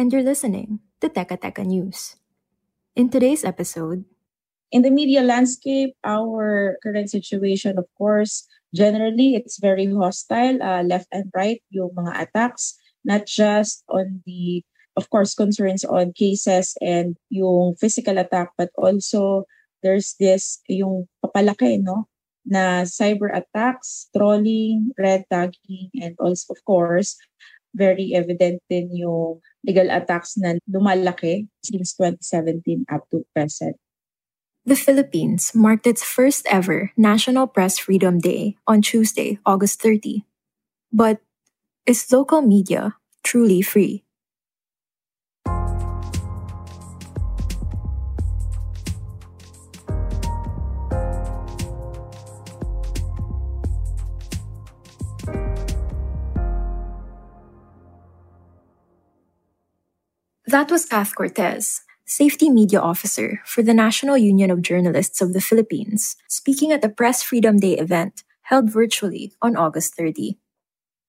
and you're listening to Teka Teka News. In today's episode, in the media landscape, our current situation, of course, generally it's very hostile, uh, left and right, yung mga attacks, not just on the, of course, concerns on cases and yung physical attack, but also there's this, yung papalaki, no? na cyber attacks, trolling, red tagging, and also, of course, very evident din yung legal attacks na lumalaki since 2017 up to present. The Philippines marked its first ever National Press Freedom Day on Tuesday, August 30. But is local media truly free? That was Kath Cortez, Safety Media Officer for the National Union of Journalists of the Philippines, speaking at the Press Freedom Day event held virtually on August 30.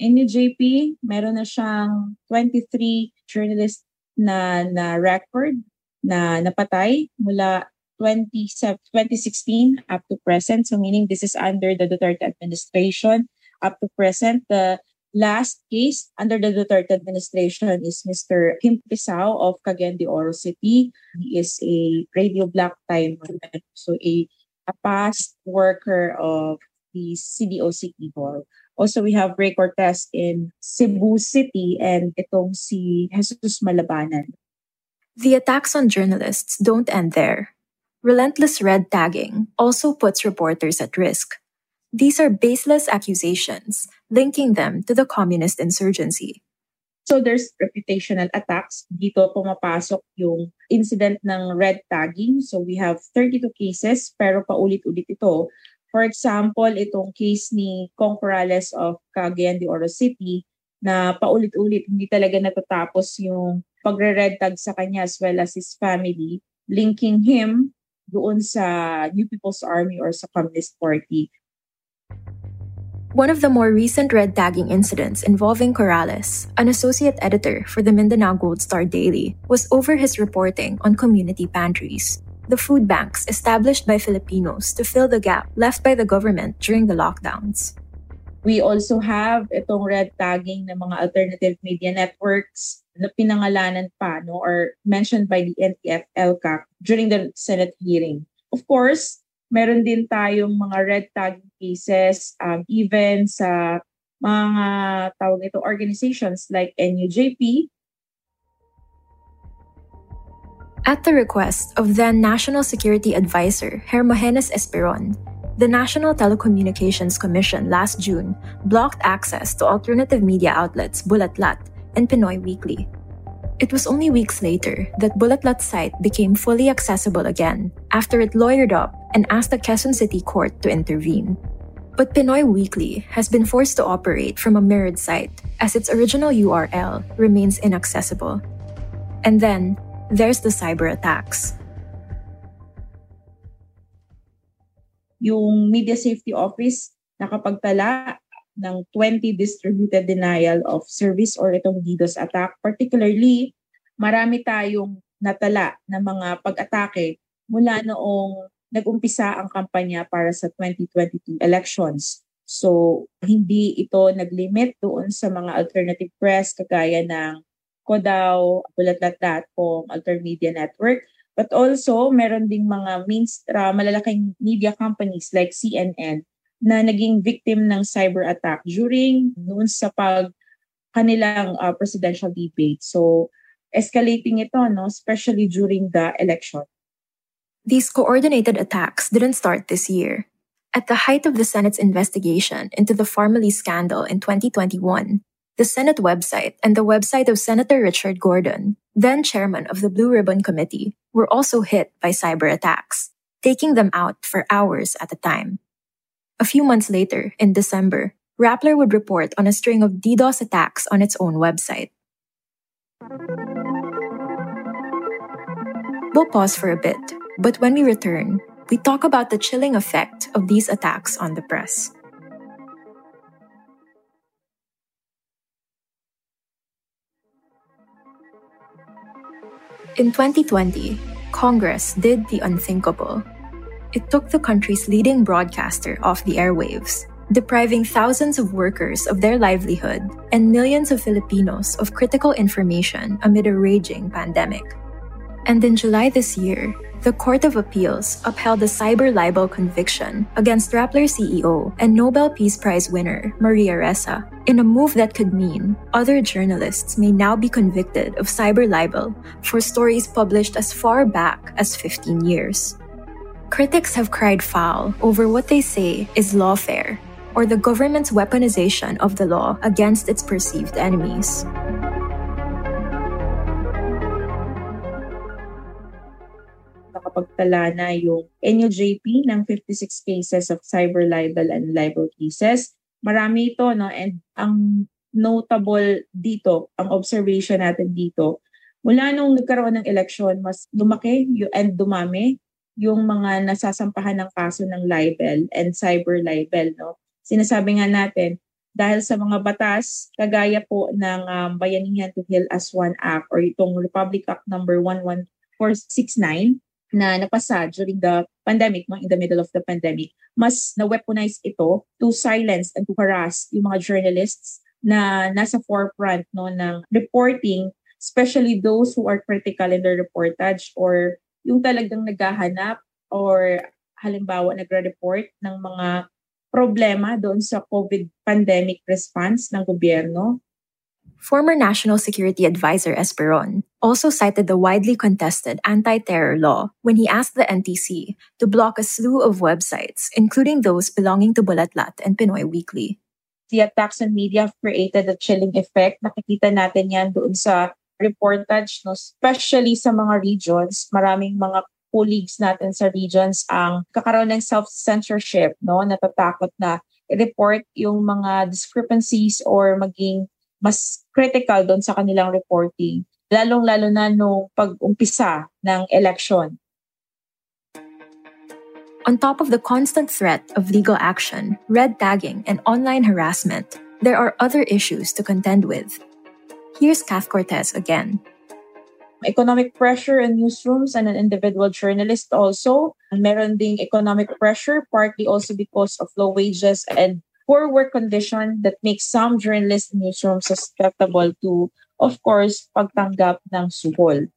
In the JP, meron na siyang 23 journalists na, na record na napatay mula 20, 2016 up to present. So meaning this is under the Duterte administration up to present. The last case under the Duterte administration is Mr. Kim Pisao of Cagayan de Oro City. He is a radio block timer, so a, a past worker of the CDOC Hall. Also, we have Ray Cortez in Cebu City and itong si Jesus Malabanan. The attacks on journalists don't end there. Relentless red tagging also puts reporters at risk. These are baseless accusations linking them to the communist insurgency. So there's reputational attacks. Dito pumapasok yung incident ng red tagging. So we have 32 cases pero paulit-ulit ito. For example, itong case ni Kong Corrales of Cagayan de Oro City na paulit-ulit hindi talaga natatapos yung pagre-red tag sa kanya as well as his family linking him doon sa New People's Army or sa Communist Party. One of the more recent red tagging incidents involving Corrales, an associate editor for the Mindanao Gold Star Daily, was over his reporting on community pantries, the food banks established by Filipinos to fill the gap left by the government during the lockdowns. We also have itong red tagging ng mga alternative media networks na pinangalanan pa no, or mentioned by the NTF-ELCAC during the Senate hearing. Of course, meron din tayong mga red tag cases um, even sa mga tawag ito organizations like NUJP. At the request of then National Security Advisor Hermogenes Esperon, the National Telecommunications Commission last June blocked access to alternative media outlets Bulatlat and Pinoy Weekly. It was only weeks later that Bulatlat's site became fully accessible again after it lawyered up and asked the Quezon City Court to intervene. But Pinoy Weekly has been forced to operate from a mirrored site as its original URL remains inaccessible. And then, there's the cyber attacks. Yung Media Safety Office nakapagtala ng 20 distributed denial of service or itong DDoS attack. Particularly, marami tayong natala na mga pag-atake mula noong nag-umpisa ang kampanya para sa 2022 elections. So, hindi ito nag-limit doon sa mga alternative press kagaya ng Kodao, Bulatlat.com, Altermedia Network. But also, meron ding mga means, uh, malalaking media companies like CNN na naging victim ng cyber attack during noon sa pag kanilang uh, presidential debate. So, escalating ito, no, especially during the election. These coordinated attacks didn't start this year. At the height of the Senate's investigation into the Pharmaly scandal in 2021, the Senate website and the website of Senator Richard Gordon, then chairman of the Blue Ribbon Committee, were also hit by cyber attacks, taking them out for hours at a time. A few months later, in December, Rappler would report on a string of DDoS attacks on its own website. We'll pause for a bit, but when we return, we talk about the chilling effect of these attacks on the press. In 2020, Congress did the unthinkable. It took the country's leading broadcaster off the airwaves, depriving thousands of workers of their livelihood and millions of Filipinos of critical information amid a raging pandemic. And in July this year, the Court of Appeals upheld a cyber libel conviction against Rappler CEO and Nobel Peace Prize winner Maria Ressa in a move that could mean other journalists may now be convicted of cyber libel for stories published as far back as 15 years. Critics have cried foul over what they say is lawfare, or the government's weaponization of the law against its perceived enemies. nakapagtala na yung NUJP ng 56 cases of cyber libel and libel cases. Marami ito, no? And ang notable dito, ang observation natin dito, mula nung nagkaroon ng election, mas lumaki and dumami yung mga nasasampahan ng kaso ng libel and cyber libel. No? Sinasabi nga natin, dahil sa mga batas, kagaya po ng um, Bayanihan to Heal as One Act or itong Republic Act number 11469, na napasa during the pandemic, in the middle of the pandemic, mas na-weaponize ito to silence and to harass yung mga journalists na nasa forefront no, ng reporting, especially those who are critical in their reportage or yung talagang naghahanap or halimbawa nagre-report ng mga problema doon sa COVID pandemic response ng gobyerno Former National Security Advisor Esperon also cited the widely contested anti terror law when he asked the NTC to block a slew of websites, including those belonging to Bulatlat and Pinoy Weekly. The attacks on media have created a chilling effect. Nakikita natin yan doon sa reportage, no? especially sa mga regions. Maraming mga colleagues natin sa regions ang kakaroon ng self-censorship, no? natatakot na i-report yung mga discrepancies or maging mas critical doon sa kanilang reporting, lalong-lalo na nung pag-umpisa ng election. On top of the constant threat of legal action, red tagging, and online harassment, there are other issues to contend with. Here's Kath Cortez again. Economic pressure in newsrooms and an individual journalist also. Meron ding economic pressure, partly also because of low wages and poor work condition that makes some journalists in newsrooms susceptible to, of course, pagtanggap ng suhol.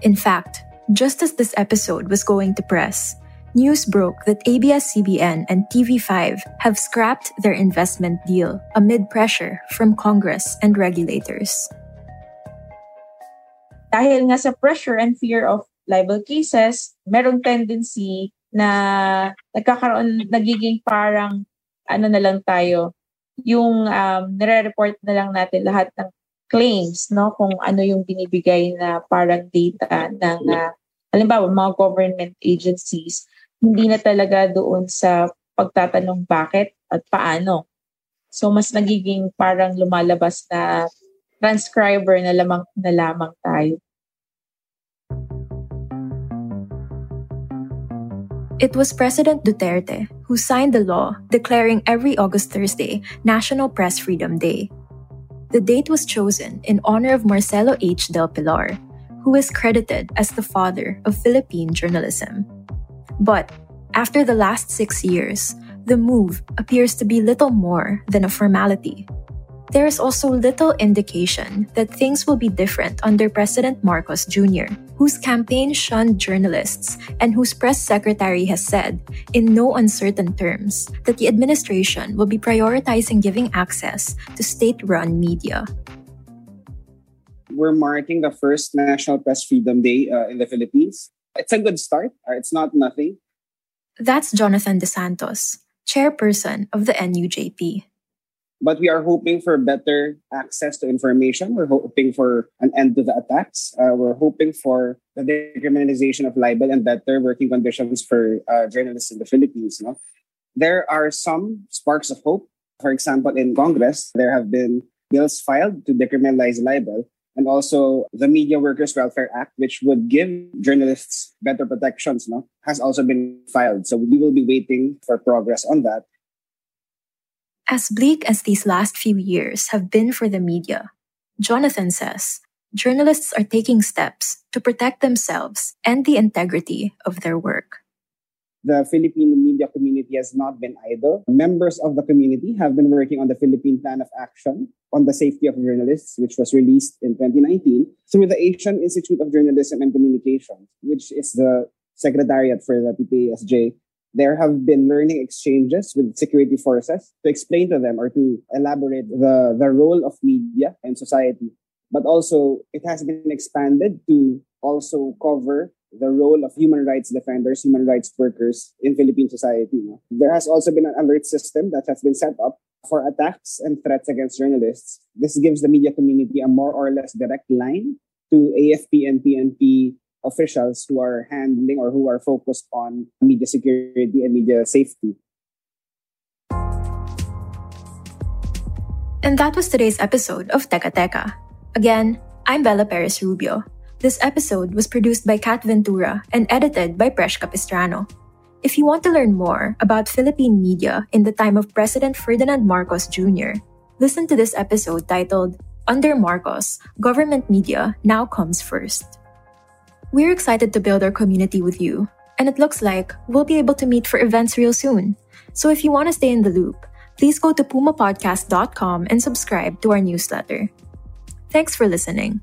In fact, just as this episode was going to press, news broke that ABS-CBN and TV5 have scrapped their investment deal amid pressure from Congress and regulators. Dahil nga sa pressure and fear of libel cases, merong tendency na nagkakaroon, nagiging parang ano na lang tayo, yung um, nire-report na lang natin lahat ng claims, no? Kung ano yung binibigay na parang data ng, uh, halimbawa, mga government agencies, hindi na talaga doon sa pagtatanong bakit at paano. So, mas nagiging parang lumalabas na transcriber na lamang na lamang tayo. It was President Duterte who signed the law declaring every August Thursday National Press Freedom Day. The date was chosen in honor of Marcelo H. Del Pilar, who is credited as the father of Philippine journalism. But after the last six years, the move appears to be little more than a formality. There is also little indication that things will be different under President Marcos Jr., whose campaign shunned journalists and whose press secretary has said, in no uncertain terms, that the administration will be prioritizing giving access to state run media. We're marking the first National Press Freedom Day uh, in the Philippines. It's a good start. It's not nothing. That's Jonathan de Santos, chairperson of the NUJP. But we are hoping for better access to information. We're hoping for an end to the attacks. Uh, we're hoping for the decriminalization of libel and better working conditions for uh, journalists in the Philippines. You know? There are some sparks of hope. For example, in Congress, there have been bills filed to decriminalize libel and also the Media Workers Welfare Act, which would give journalists better protections, no, has also been filed. So we will be waiting for progress on that. As bleak as these last few years have been for the media, Jonathan says journalists are taking steps to protect themselves and the integrity of their work the Philippine media community has not been idle. Members of the community have been working on the Philippine Plan of Action on the Safety of Journalists, which was released in 2019 through the Asian Institute of Journalism and Communication, which is the secretariat for the PPASJ. There have been learning exchanges with security forces to explain to them or to elaborate the, the role of media in society. But also, it has been expanded to also cover the role of human rights defenders, human rights workers in Philippine society. There has also been an alert system that has been set up for attacks and threats against journalists. This gives the media community a more or less direct line to AFP and PNP officials who are handling or who are focused on media security and media safety. And that was today's episode of Teka Teka. Again, I'm Bella Perez Rubio. This episode was produced by Kat Ventura and edited by Presh Capistrano. If you want to learn more about Philippine media in the time of President Ferdinand Marcos Jr., listen to this episode titled Under Marcos, Government Media Now Comes First. We're excited to build our community with you, and it looks like we'll be able to meet for events real soon. So if you want to stay in the loop, please go to pumapodcast.com and subscribe to our newsletter. Thanks for listening.